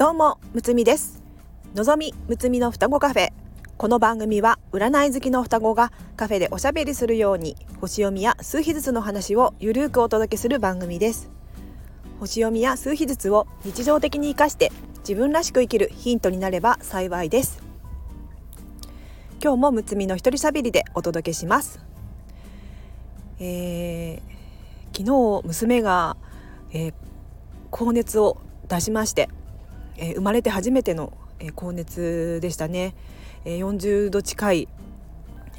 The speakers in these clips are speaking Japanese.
どうもむつみです。のぞみむつみの双子カフェ。この番組は占い好きの双子がカフェでおしゃべりするように星読みや数日ずつの話をゆるくお届けする番組です。星読みや数日ずつを日常的に活かして自分らしく生きるヒントになれば幸いです。今日もむつみの一人しゃべりでお届けします。えー、昨日娘が、えー、高熱を出しましてえー、生まれて初めての、えー、高熱でしたね、えー、40度近い、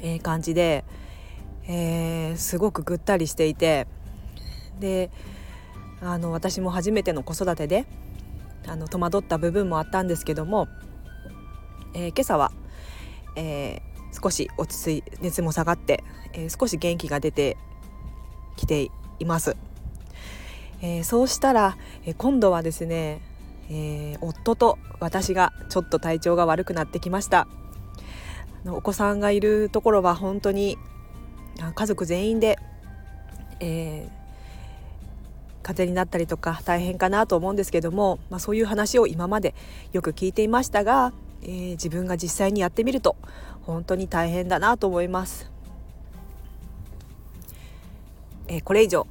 えー、感じで、えー、すごくぐったりしていてであの私も初めての子育てであの戸惑った部分もあったんですけども、えー、今朝は、えー、少し落ち着い熱も下がって、えー、少し元気が出てきています。えー、そうしたら、えー、今度はですねえー、夫と私がちょっと体調が悪くなってきましたお子さんがいるところは本当に家族全員で、えー、風邪になったりとか大変かなと思うんですけども、まあ、そういう話を今までよく聞いていましたが、えー、自分が実際にやってみると本当に大変だなと思います。えー、これ以上、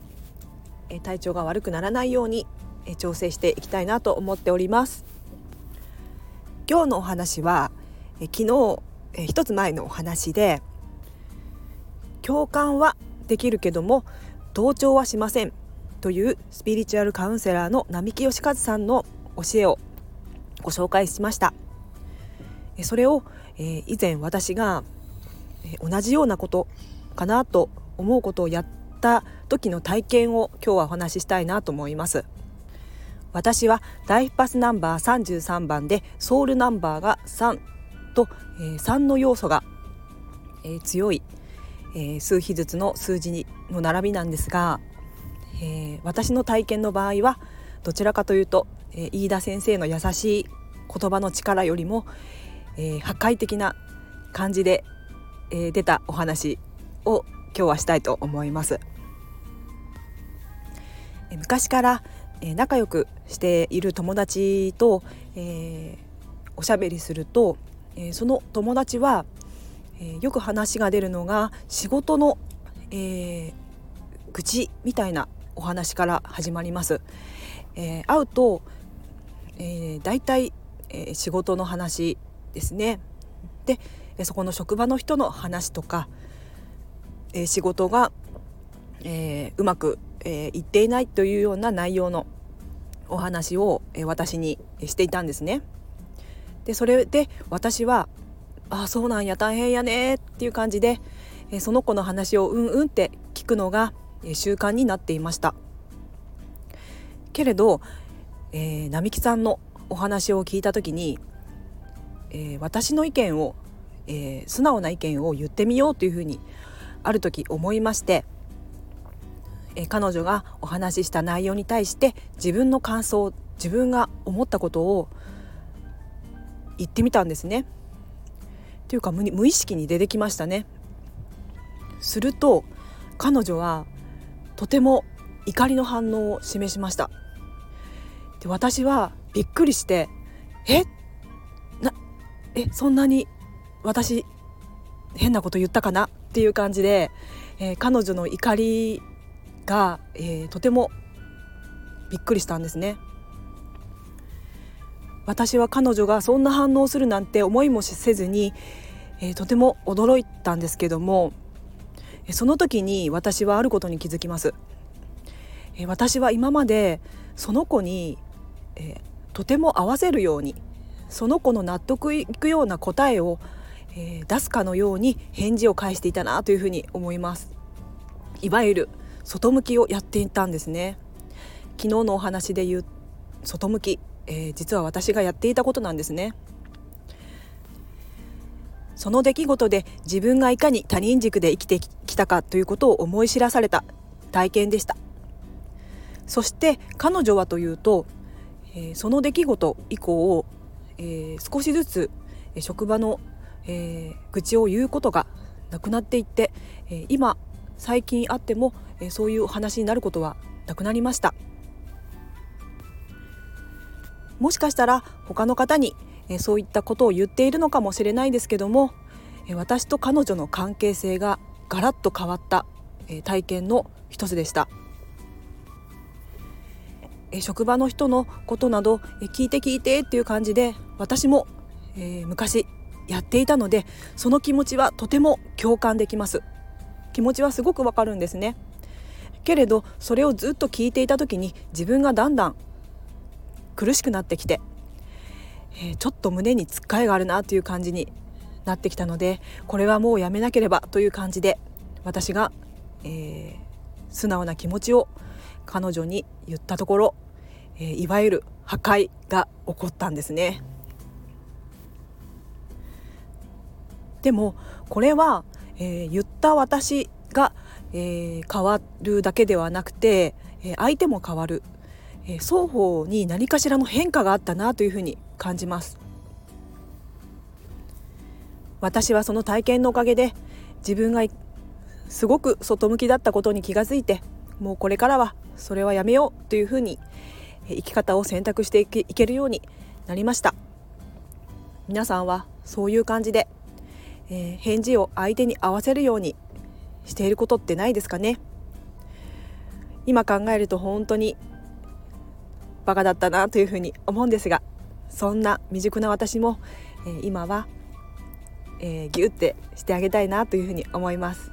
え体調が悪くならないように調整していきたいなと思っております。今日のお話は昨日一つ前のお話で共感はできるけども同調はしませんというスピリチュアルカウンセラーの並木義和さんの教えをご紹介しました。それを、え以前私が、同じようなことかなと思うことをやった時の体験を今日はお話ししたいなと思います。私はライフパスナンバー33番でソウルナンバーが3と、えー、3の要素が、えー、強い、えー、数比ずつの数字にの並びなんですが、えー、私の体験の場合はどちらかというと、えー、飯田先生の優しい言葉の力よりも、えー、破壊的な感じで、えー、出たお話を今日はしたいと思います。昔からえ仲良くしている友達と、えー、おしゃべりすると、えー、その友達は、えー、よく話が出るのが仕事の、え愚痴みたいなお話から始まります。え会うと、えー、大体、え仕事の話ですね。でそこの職場の人の話とか、え仕事が、えうまくえー、言っていないというような内容のお話を、えー、私にしていたんですね。でそれで私は「ああそうなんや大変やね」っていう感じで、えー、その子の話をうんうんって聞くのが、え、習慣になっていました。けれど、えー、並木さんのお話を聞いた時に、え、私の意見を、え、素直な意見を言ってみようというふうにある時思いましてえ彼女がお話しした内容に対して自分の感想自分が思ったことを言ってみたんですね。というか無意識に出てきましたね。すると彼女はとても怒りの反応を示しました。で私はびっくりして「え？なえそんなに私変なこと言ったかな?」っていう感じで、えー、彼女の怒りが、えー、とてもびっくりしたんですね。私は彼女がそんな反応するなんて思いもせずに、えー、とても驚いたんですけどもその時に私はあることに気づきます。えー、私は今までその子に、えー、とても合わせるようにその子の納得いくような答えを、えー、出すかのように返事を返していたなというふうに思います。いわゆる外向きをやっていたんですね。昨日のお話で言う外向き、えー、実は私がやっていたことなんですね。その出来事で自分がいかに他人軸で生きてきたかということを思い知らされた体験でした。そして彼女はというと、えー、その出来事以降、えー、少しずつ職場の、えー、愚痴を言うことがなくなっていって、え今最近あっても、えそういう話になることはなくなりました。もしかしたら他の方に、えそういったことを言っているのかもしれないですけども、え私と彼女の関係性がガラッと変わった、え体験の一つでした。え職場の人のことなど、え聞いて聞いてっていう感じで私も、えー、昔やっていたのでその気持ちはとても共感できます。気持ちはすごくわかるんですね。けれどそれをずっと聞いていた時に自分がだんだん苦しくなってきて、えー、ちょっと胸につっかえがあるなという感じになってきたのでこれはもうやめなければという感じで私が、えー、素直な気持ちを彼女に言ったところ、えー、いわゆる破壊が起こったんですね。でもこれは、えー、言った私が、えー、変わるだけではなくて、えー、相手も変わる、え双方に何かしらの変化があったなというふうに感じます。私はその体験のおかげで自分がすごく外向きだったことに気がついてもうこれからはそれはやめようというふうに生き方を選択していけるようになりました。皆さんはそういう感じでえー、返事を相手に合わせるようにしていることってないですかね。今考えると本当にバカだったなというふうに思うんですがそんな未熟な私も、えー、今は、えー、ギュッてしてあげたいなというふうに思います。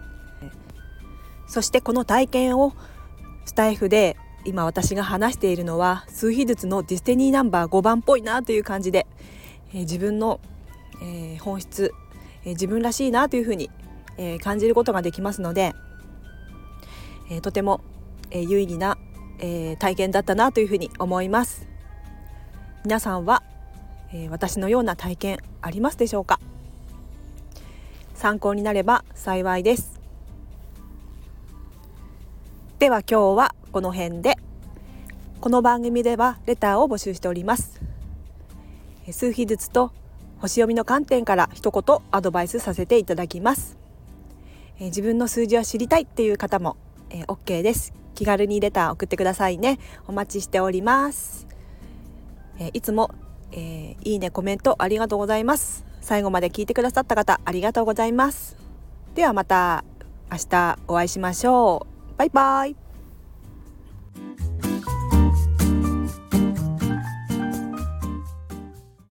そしてこの体験をスタイフで今私が話しているのは数秘術の destiny number 5番っぽいなという感じで、えー、自分の、えー、本質え自分らしいなというふうに、え感じることができますので、えとても、え有意義な、え体験だったなというふうに思います。皆さんは、え私のような体験ありますでしょうか？参考になれば幸いです。では今日はこの辺でこの番組ではレターを募集しております。数秘術と星読みの観点から一言アドバイスさせていただきます、えー、自分の数字を知りたいっていう方も、えー、OK です。気軽にレター送ってくださいね。お待ちしております、え、いつも、えいいねコメントありがとうございます。最後まで聞いてくださった方ありがとうございます。ではまた明日お会いしましょう。バイバイ。